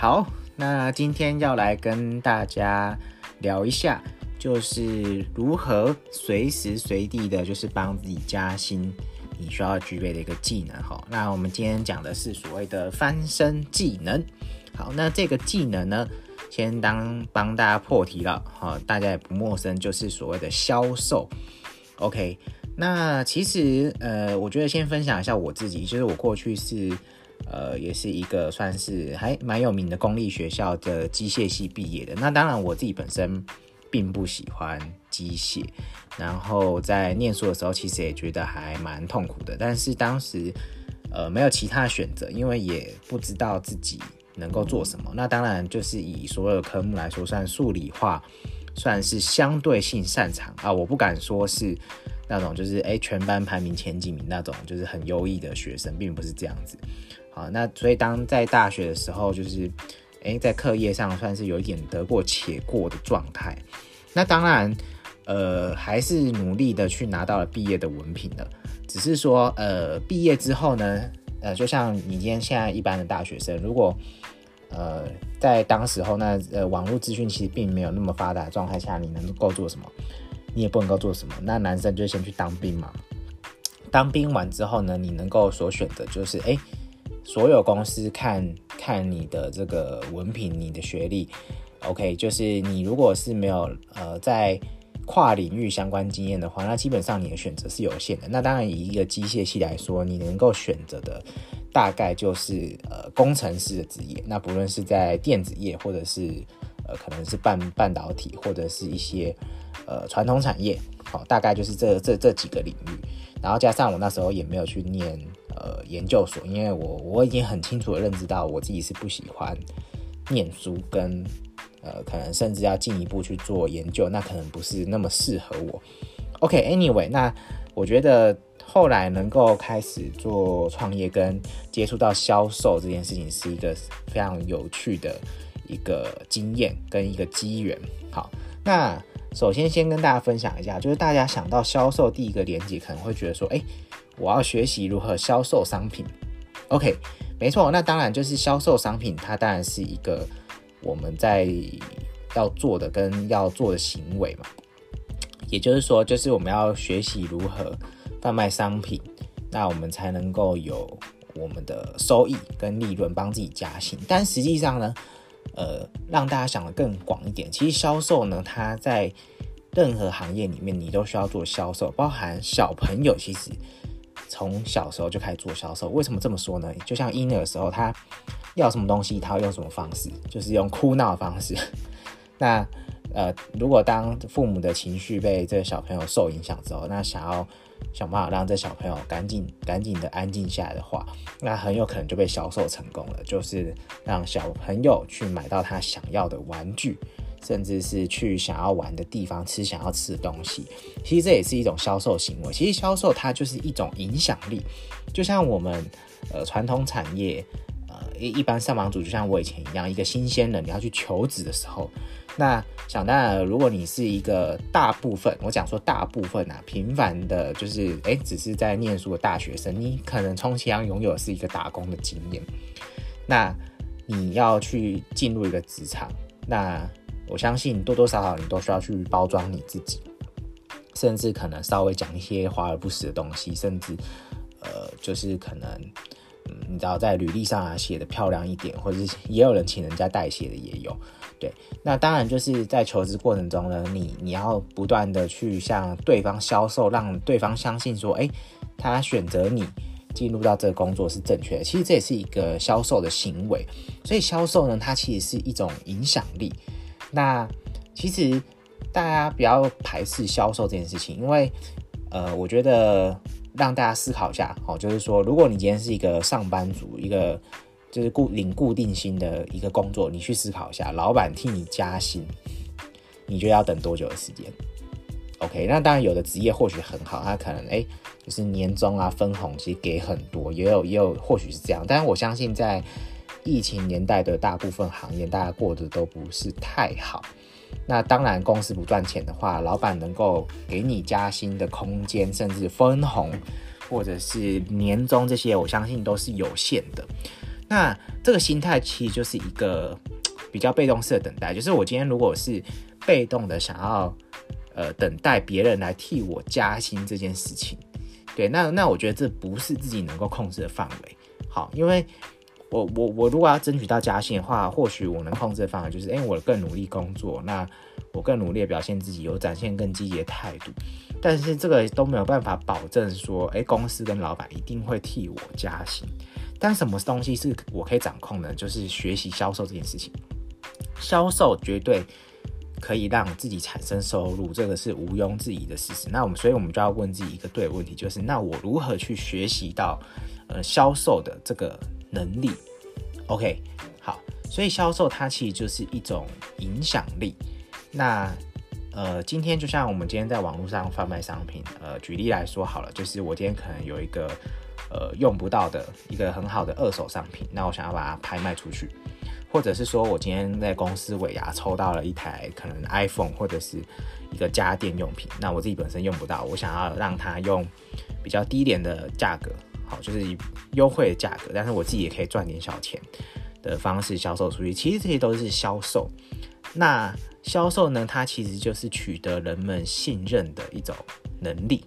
好，那今天要来跟大家聊一下，就是如何随时随地的，就是帮自己加薪，你需要具备的一个技能。哈，那我们今天讲的是所谓的翻身技能。好，那这个技能呢，先当帮大家破题了。哈，大家也不陌生，就是所谓的销售。OK，那其实呃，我觉得先分享一下我自己，就是我过去是。呃，也是一个算是还蛮有名的公立学校的机械系毕业的。那当然，我自己本身并不喜欢机械，然后在念书的时候，其实也觉得还蛮痛苦的。但是当时呃没有其他选择，因为也不知道自己能够做什么。那当然就是以所有科目来说，算数理化算是相对性擅长啊。我不敢说是那种就是诶全班排名前几名那种，就是很优异的学生，并不是这样子。好，那所以当在大学的时候，就是，诶，在课业上算是有一点得过且过的状态。那当然，呃，还是努力的去拿到了毕业的文凭的。只是说，呃，毕业之后呢，呃，就像你今天现在一般的大学生，如果，呃，在当时候那呃网络资讯其实并没有那么发达的状态下，你能够做什么？你也不能够做什么。那男生就先去当兵嘛。当兵完之后呢，你能够所选的就是，诶。所有公司看看你的这个文凭、你的学历，OK，就是你如果是没有呃在跨领域相关经验的话，那基本上你的选择是有限的。那当然以一个机械系来说，你能够选择的大概就是呃工程师的职业。那不论是在电子业，或者是呃可能是半半导体，或者是一些呃传统产业，好，大概就是这这这几个领域。然后加上我那时候也没有去念。呃，研究所，因为我我已经很清楚的认知到我自己是不喜欢念书，跟呃，可能甚至要进一步去做研究，那可能不是那么适合我。OK，Anyway，那我觉得后来能够开始做创业跟接触到销售这件事情，是一个非常有趣的一个经验跟一个机缘。好，那首先先跟大家分享一下，就是大家想到销售第一个连接，可能会觉得说，哎。我要学习如何销售商品，OK，没错，那当然就是销售商品，它当然是一个我们在要做的跟要做的行为嘛。也就是说，就是我们要学习如何贩卖商品，那我们才能够有我们的收益跟利润，帮自己加薪。但实际上呢，呃，让大家想的更广一点，其实销售呢，它在任何行业里面，你都需要做销售，包含小朋友，其实。从小时候就开始做销售，为什么这么说呢？就像婴儿的时候，他要什么东西，他要用什么方式，就是用哭闹的方式。那呃，如果当父母的情绪被这个小朋友受影响之后，那想要想办法让这小朋友赶紧赶紧的安静下来的话，那很有可能就被销售成功了，就是让小朋友去买到他想要的玩具。甚至是去想要玩的地方吃想要吃的东西，其实这也是一种销售行为。其实销售它就是一种影响力，就像我们呃传统产业一一般上班族，就像我以前一样，一个新鲜人你要去求职的时候，那想当然，如果你是一个大部分，我讲说大部分啊平凡的，就是哎只是在念书的大学生，你可能充其量拥有是一个打工的经验，那你要去进入一个职场，那我相信多多少少你都需要去包装你自己，甚至可能稍微讲一些华而不实的东西，甚至呃，就是可能，你知道在履历上啊写的漂亮一点，或者是也有人请人家代写的也有。对，那当然就是在求职过程中呢，你你要不断的去向对方销售，让对方相信说，哎，他选择你进入到这个工作是正确的。其实这也是一个销售的行为，所以销售呢，它其实是一种影响力。那其实大家不要排斥销售这件事情，因为呃，我觉得让大家思考一下，哦，就是说，如果你今天是一个上班族，一个就是固领固定薪的一个工作，你去思考一下，老板替你加薪，你觉得要等多久的时间？OK，那当然有的职业或许很好，他可能哎，就是年终啊分红其实给很多，也有也有或许是这样，但是我相信在。疫情年代的大部分行业，大家过得都不是太好。那当然，公司不赚钱的话，老板能够给你加薪的空间，甚至分红，或者是年终这些，我相信都是有限的。那这个心态其实就是一个比较被动式的等待，就是我今天如果是被动的想要呃等待别人来替我加薪这件事情，对，那那我觉得这不是自己能够控制的范围。好，因为我我我如果要争取到加薪的话，或许我能控制的方法就是，哎，我更努力工作，那我更努力表现自己，有展现更积极的态度。但是这个都没有办法保证说，哎，公司跟老板一定会替我加薪。但什么东西是我可以掌控的？就是学习销售这件事情。销售绝对可以让自己产生收入，这个是毋庸置疑的事实。那我们，所以我们就要问自己一个对的问题，就是那我如何去学习到呃销售的这个能力？OK，好，所以销售它其实就是一种影响力。那呃，今天就像我们今天在网络上贩卖商品，呃，举例来说好了，就是我今天可能有一个呃用不到的一个很好的二手商品，那我想要把它拍卖出去，或者是说我今天在公司尾牙抽到了一台可能 iPhone 或者是一个家电用品，那我自己本身用不到，我想要让它用比较低廉的价格，好，就是以优惠的价格，但是我自己也可以赚点小钱的方式销售出去，其实这些都是销售。那销售呢？它其实就是取得人们信任的一种能力。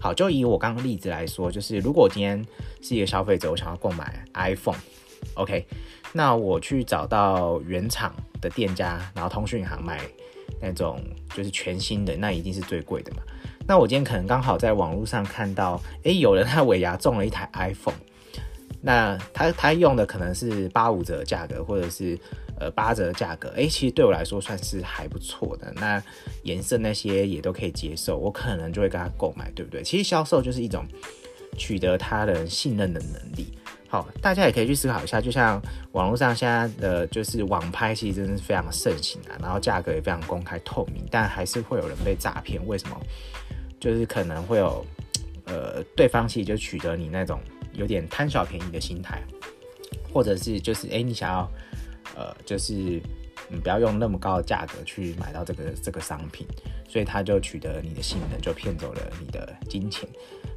好，就以我刚刚例子来说，就是如果今天是一个消费者，我想要购买 iPhone，OK，那我去找到原厂的店家，然后通讯行买那种就是全新的，那一定是最贵的嘛。那我今天可能刚好在网络上看到，诶，有人他尾牙中了一台 iPhone，那他他用的可能是八五折价格，或者是。呃，八折的价格，哎，其实对我来说算是还不错的。那颜色那些也都可以接受，我可能就会跟他购买，对不对？其实销售就是一种取得他人信任的能力。好，大家也可以去思考一下，就像网络上现在的就是网拍，其实真的是非常盛行啊，然后价格也非常公开透明，但还是会有人被诈骗。为什么？就是可能会有呃，对方其实就取得你那种有点贪小便宜的心态，或者是就是哎，你想要。呃，就是你不要用那么高的价格去买到这个这个商品，所以他就取得你的信任，就骗走了你的金钱。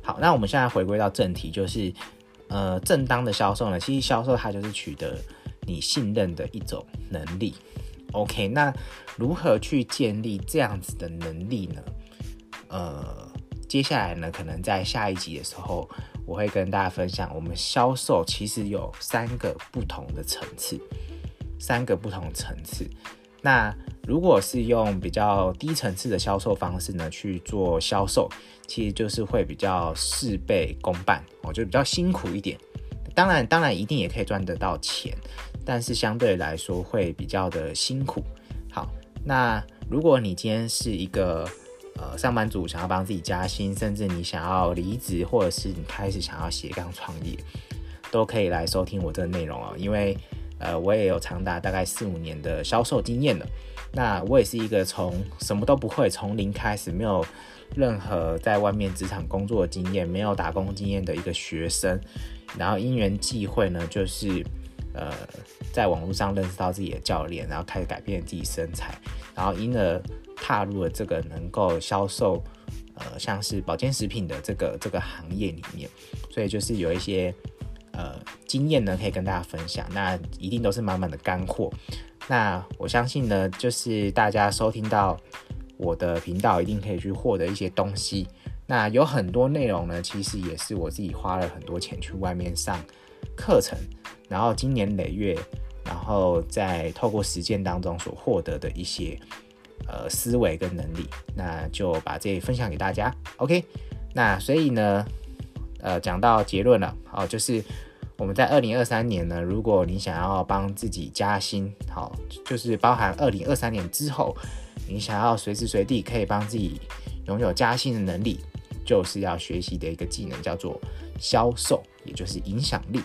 好，那我们现在回归到正题，就是呃，正当的销售呢，其实销售它就是取得你信任的一种能力。OK，那如何去建立这样子的能力呢？呃，接下来呢，可能在下一集的时候，我会跟大家分享，我们销售其实有三个不同的层次。三个不同层次。那如果是用比较低层次的销售方式呢去做销售，其实就是会比较事倍功半，我觉得比较辛苦一点。当然，当然一定也可以赚得到钱，但是相对来说会比较的辛苦。好，那如果你今天是一个呃上班族，想要帮自己加薪，甚至你想要离职，或者是你开始想要斜杠创业，都可以来收听我这个内容哦，因为。呃，我也有长达大概四五年的销售经验了。那我也是一个从什么都不会，从零开始，没有任何在外面职场工作的经验，没有打工经验的一个学生。然后因缘际会呢，就是呃，在网络上认识到自己的教练，然后开始改变自己身材，然后因而踏入了这个能够销售呃像是保健食品的这个这个行业里面。所以就是有一些。呃，经验呢可以跟大家分享，那一定都是满满的干货。那我相信呢，就是大家收听到我的频道，一定可以去获得一些东西。那有很多内容呢，其实也是我自己花了很多钱去外面上课程，然后经年累月，然后在透过实践当中所获得的一些呃思维跟能力，那就把这分享给大家。OK，那所以呢，呃，讲到结论了，好，就是。我们在二零二三年呢，如果你想要帮自己加薪，好，就是包含二零二三年之后，你想要随时随地可以帮自己拥有加薪的能力，就是要学习的一个技能，叫做销售，也就是影响力。